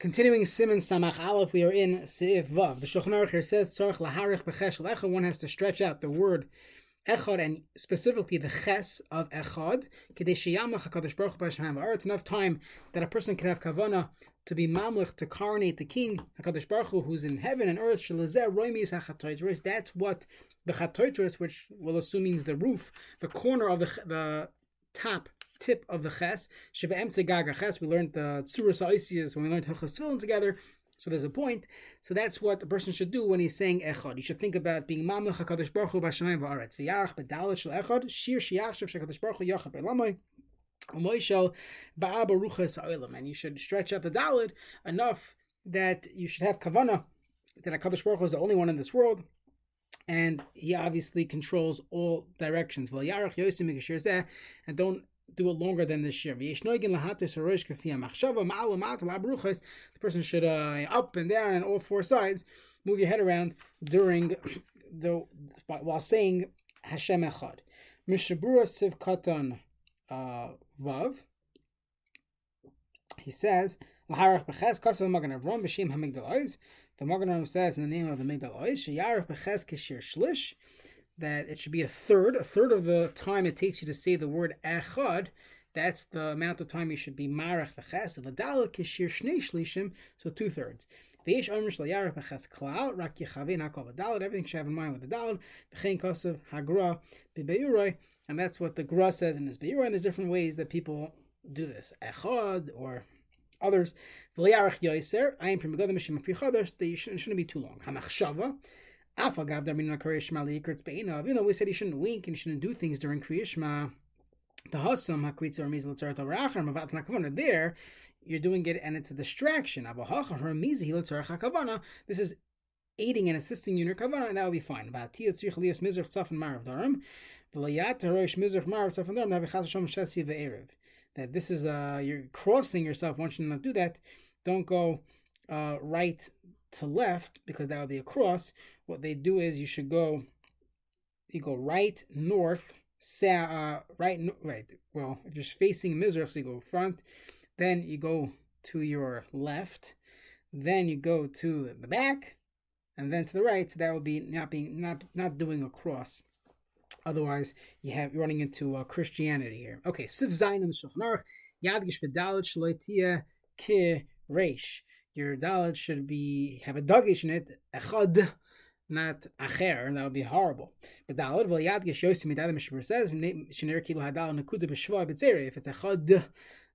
Continuing Siman Samach Aleph, we are in Seif Vav. The Shulchan here says, Tzarech laharich b'chesh lecha, one has to stretch out the word Echad and specifically the Ches of Echad, Kedei sheyamach HaKadosh Baruch Hu It's enough time that a person can have kavana to be mamlich, to coronate the king, HaKadosh Baruch Hu, who's in heaven and earth, Shalazeh Roimis HaChatoitris. That's what the Chatoitris, which we'll assume means the roof, the corner of the, the top tip of the ches. Shiva gaga ches. We learned the tsuras ha'isias when we learned hilchas tefillin together. So there's a point. So that's what a person should do when he's saying echad. You should think about being mamlech hakadosh baruch hu b'shamayim v'aretz v'yarach b'dalet shel echad shir shiachshav shekadosh baruch hu yachad b'lamay. And you should stretch out the dalit enough that you should have kavana that Hakadosh Baruch Hu is the only one in this world, and he obviously controls all directions. And don't do it longer than this year. The person should uh, up and down and all four sides move your head around during the while saying Hashem Echad. Mishabura Siv Katan uh, Vav. He says The Magan says in the name of the Migdal Sheyarach Beches Kishir Shlish that it should be a third, a third of the time it takes you to say the word echad. That's the amount of time you should be marach the ches. The dalal kishir shnei shlishim, so two thirds. Veish omer shel yarach b'ches klal rak yichavei nakol v'dalad. Everything should have in mind with the dalad. V'chein kosav hagra b'beiroi, and that's what the gra says in this beiroi. And there's different ways that people do this. Echad or others. V'liarach yoiser. I am primigodim mishim aprichadosh. They shouldn't be too long. Hamachshava. Even though we said he shouldn't wink and shouldn't do things during Kriyishma, the Hasam Hakritza or Mizal there, you're doing it and it's a distraction. This is aiding and assisting you in your kavana, and that would be fine. That this is uh, you're crossing yourself. Once you not do that, don't go uh, right to left because that would be a cross. What they do is you should go, you go right, north, sa, uh, right, right. Well, if you're facing Mizrach, so you go front, then you go to your left, then you go to the back, and then to the right. So that would be not being not not doing a cross. Otherwise, you have you're running into uh, Christianity here. Okay, Siv Zayin and Shulchan Aruch Reish your dalit should be have a dagish in it, echad, not acher, that would be horrible. But dalit v'liyad geshosim midad mishmur says shenir kilo hadal nekuda b'shva b'tzeri. If it's echad,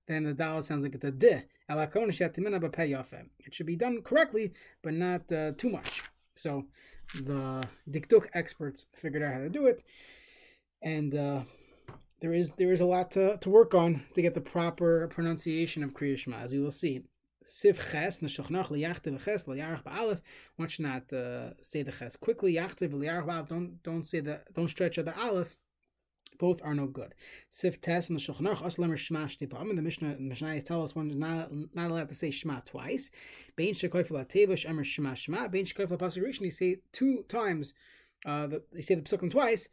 then the dalit sounds like it's a de. It should be done correctly, but not uh, too much. So the diktuk experts figured out how to do it, and. Uh, there is there is a lot to, to work on to get the proper pronunciation of Kriyashma, as we will see. Siv Ches, Neshochnach, Liyachte Ches, Liyarach Ba'alef. One should not uh, say the Ches quickly. Yachte, Liyarach Ba'alef. Don't, don't say the, don't stretch out the Aleph. Both are no good. Siv Tes and the Shulchan Aruch Shema Shtipam. And the Mishnah, Mishnah tell us one is not, not allowed to say Shema twice. Bein Shekoy for Latevish, Emer Shema Shema. Bein Rishon, you say two times, uh, the, they say the Psukim twice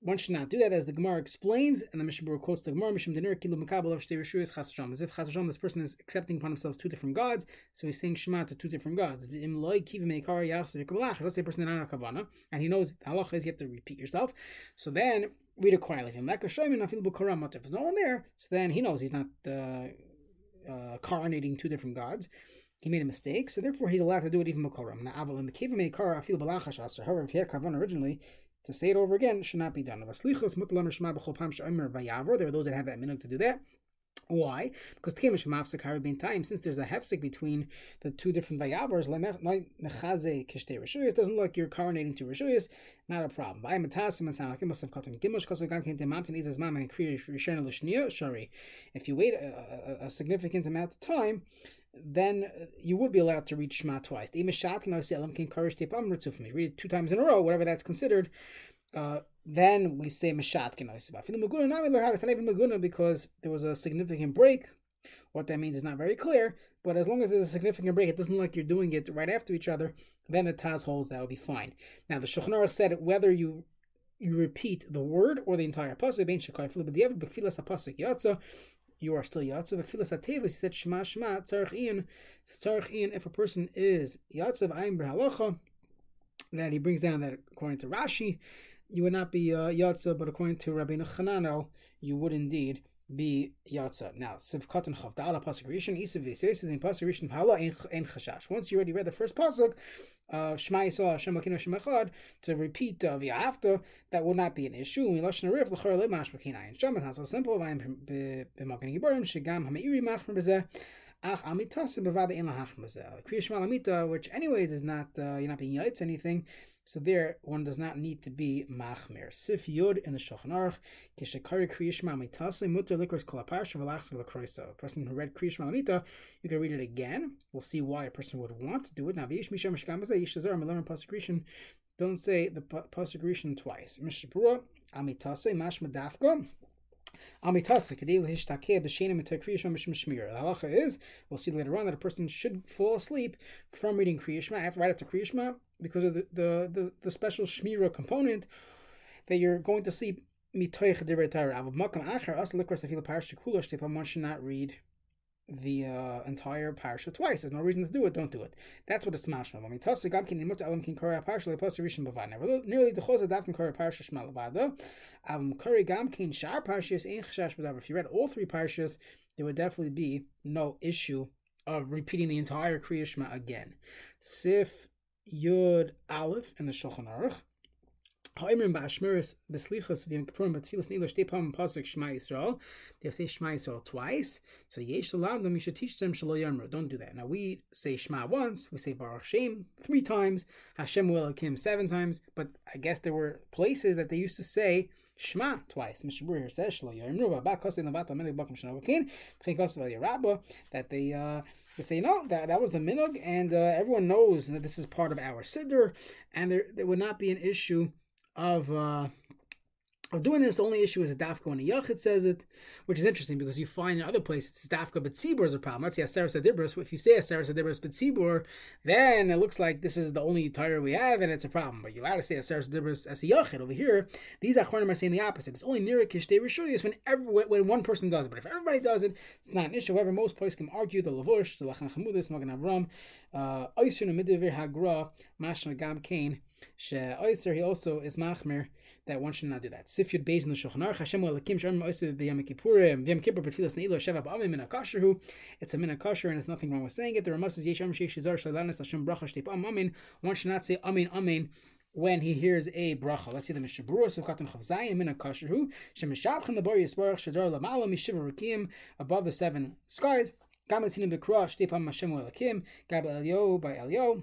one should not do that, as the Gemara explains, and the Mishnah quotes the Gemara, Mishum Dinir Kilu Makabal of Shtei As if Chas this person is accepting upon himself two different gods, so he's saying Shema to two different gods. Meikar. Let's say a person in Kavana, and he knows the halacha is you have to repeat yourself. So then read it quietly. If there's no one there, so then he knows he's not uh, uh, coronating two different gods he made a mistake, so therefore he's allowed to do it even Makoram. Now, Aval in the cave of Meikara, feel Balachas However, if he had Kavan originally, to say it over again should not be done. There are those that have that minute to do that. Why? Because time, since there's a hefsek between the two different vayavars, it doesn't look like you're coronating to rishuyas, not a problem. If you wait a, a, a significant amount of time, then you would be allowed to read Shema twice. Read it two times in a row, whatever that's considered. Uh, then we say Maguna because there was a significant break. What that means is not very clear, but as long as there's a significant break, it doesn't look like you're doing it right after each other, then the Taz holds that would be fine. Now, the Shulchan Aruch said whether you you repeat the word or the entire pasuk, you are still Yatzav. Akfilas Atevus, he said Shema Shema, Tzarech Ian. Tzarech Ian, if a person is Yatzav, Ayin Halacha, that he brings down that according to Rashi, you would not be uh, but according to Rabbeinu Chananel, you would indeed be Yatza. Now, Sivkat and Chavdala Pasuk Rishon, Isav Vesesis, and Pasuk Rishon Hala and Chashash. Once you already read the first Pasuk, uh, Shema Yisrael Hashem Hashem Echad, to repeat uh, after, that will not be an issue. We Lashon L'chor Le Mash Makina Ayin Shem, it's so simple, Vayim B'Makin Yiborim, Shigam HaMeiri Machmer B'zeh, Ach Amitas B'Vada In Lahach B'zeh. Kriya Shema Lamita, which anyways is not, uh, you're not being Yaitz anything, so there, one does not need to be machmir. Sif yud in the Shulchan Aruch, kishakari kriyishma mitase mutter likros kol aparsha v'lachs v'lakroisa. A person who read kriyishma mita, you can read it again. We'll see why a person would want to do it. Now, v'yish misham mishkam b'zeh yishazar milarim pasuk Don't say the pasuk twice. Mishapura amitase mash medafka. Amitasa kadil hishtakeh b'shenim kriya mishum halacha is, we'll see later on, that a person should fall asleep from reading kriya after right after kriya because of the, the, the, the special shmira component that you're going to see mitoich divrei Torah. Av makam acher as likras afil parsha kula shtepam one should not read the uh, entire parsha twice. There's no reason to do it. Don't do it. That's what it's mashma. I mean, tasa gam kin imut alam kin kora parsha lepasa rishon. Nearly the chosa dav kin kora parsha shma levada. Avam kori gam kin shar parshas ein chashash b'davar. If you read all three parshas, there would definitely be no issue of repeating the entire Kriya again. Sif Yud Aleph in the Shulchan Aruch. Ha'imrim ba'ashmiris b'slichos v'yim kippurim b'tfilas nilo shtei pam pasuk Shema Yisrael. They say Shema Yisrael twice. So yesh them, you should teach them shalo yamru. Don't do that. Now we say Shema once, we say Baruch Shem three times, Hashem Kim seven times, but I guess there were places that they used to say Shema twice. Mishabur here says yamru v'chinkos v'yarabba that they uh, say no that that was the minug and uh, everyone knows that this is part of our siddur and there there would not be an issue of uh, of doing this. The only issue is a dafka when a yachid says it, which is interesting because you find in other places dafka but tzibur is a problem. Let's say aseres adibros. If you say aseres adibros but tzibur, then it looks like this is the only Torah we have and it's a problem. But you got to say aseres adibros as a yachid. Over here, these achronim are saying the opposite. It's only near kishtei rishuyas when every when one person does it. But if everybody does it, it's not an issue. However, most places can argue the lavush, the lachan chamudis, magen avram, uh, oisur nemidivir hagra, mashma gam kain. She Oyster, he also is machmer that one should not do that. Sifyud Beis in the Shulchan Aruch, Hashem Elokim Shem Oyster b'Yom Kippurim, B'Yom Kippur B'Tfilas Neilo Sheva B'Amim Min HaKasher It's a Min HaKasher and there's nothing wrong with saying it. The Ramas is Yesham Sheish Shizar Shalanis Hashem Bracha Shtep Am Amin. One should not say Amin Amin when he hears a bracha. Let's see the Mishabura Sivkatan Chavzayim Min HaKasher Shem Mishabchem the Bar Yisbarach Shadar Lamala Mishiva Rakim above the seven skies. Gam Etzinim B'Kra Shtep Am Hashem Elokim Gab Elio by Elio.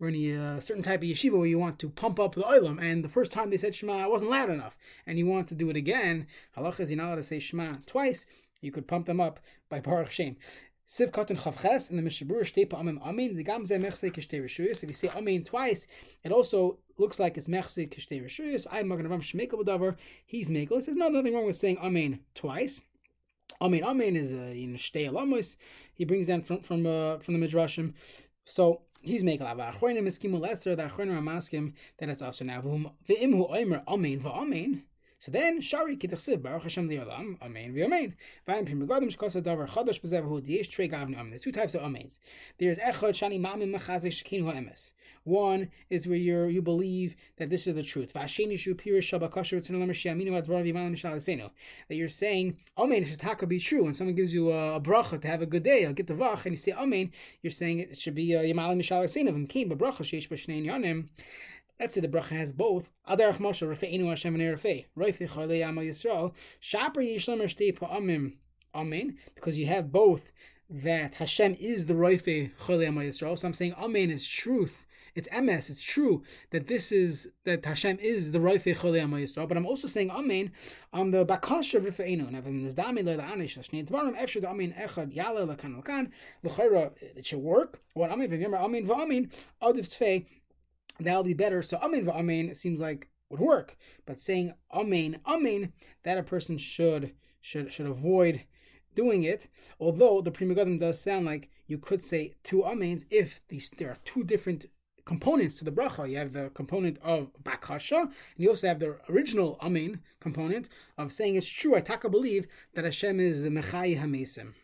or any uh, certain type of yeshiva where you want to pump up the oilam, and the first time they said Shema, it wasn't loud enough, and you want to do it again, halacha is you're not allowed to say Shema twice, you could pump them up by Baruch Shem. Siv Katan Chavches in the Mishabur Shtepa Amin Amin. The Gamze Mechse Kishtei Rishuyus. If you say Amin twice, it also looks like it's Mechse Kishtei Rishuyus. I'm Magan Rav Shemekel B'davar. He's Mekel. There's no nothing wrong with saying Amin twice. Amin Amin is uh, in Shtei Alamus. He brings down from from uh, from the Midrashim. So he's making a achronim iskimu lesser. The achronim are maskim that it's also now. V'im hu oimer amen v'amen. So then, Shari kitachsiv Baruch Hashem li'olam, Amen v'Amen. V'ayim pim regadim shkosa davar chadash b'zev hu diyesh trei gavni Amen. There's two types of Amens. There's echad shani mamim machazeh shekin hu emes. One is where you you believe that this is the truth. V'asheni shu pirish shabakasher tzinolam she'aminu advar v'yimalim mishal That you're saying Amen should taka be true. When someone gives you a, a bracha to have a good day, I'll get the vach, and you say Amen, you're saying it should be uh, yimalim mishal asenu. V'mkim b'bracha sheish b'shnei yanim. Let's say the bracha has both. Adarach Moshe Rafeinu Hashem and Rafei. Roifi Chalei Amo Yisrael. Shaper Yishlam Shtei Pa'amim Amen. Because you have both that Hashem is the Roifi Chalei Amo Yisrael. So I'm saying Amen is truth. It's ms, it's true that this is that Hashem is the Roifei Chole Amo Yisrael, but I'm also saying Amen on the Bakash of Rifeinu. And if it's Dami Le La'anish Shnei Dvarim Efshad Amen Echad Yale Lakan Lakan. L'Chayra it should work. When Amen Tfei that'll be better. So Amen V'Amen seems like would work, but saying Amen Amen that a person should should should avoid doing it. Although the Pri Megadim does sound like you could say two amens if these there are two different components to the bracha. You have the component of bakasha, and you also have the original amen component of saying it's true. I taka believe that Hashem is the mechai hamesim.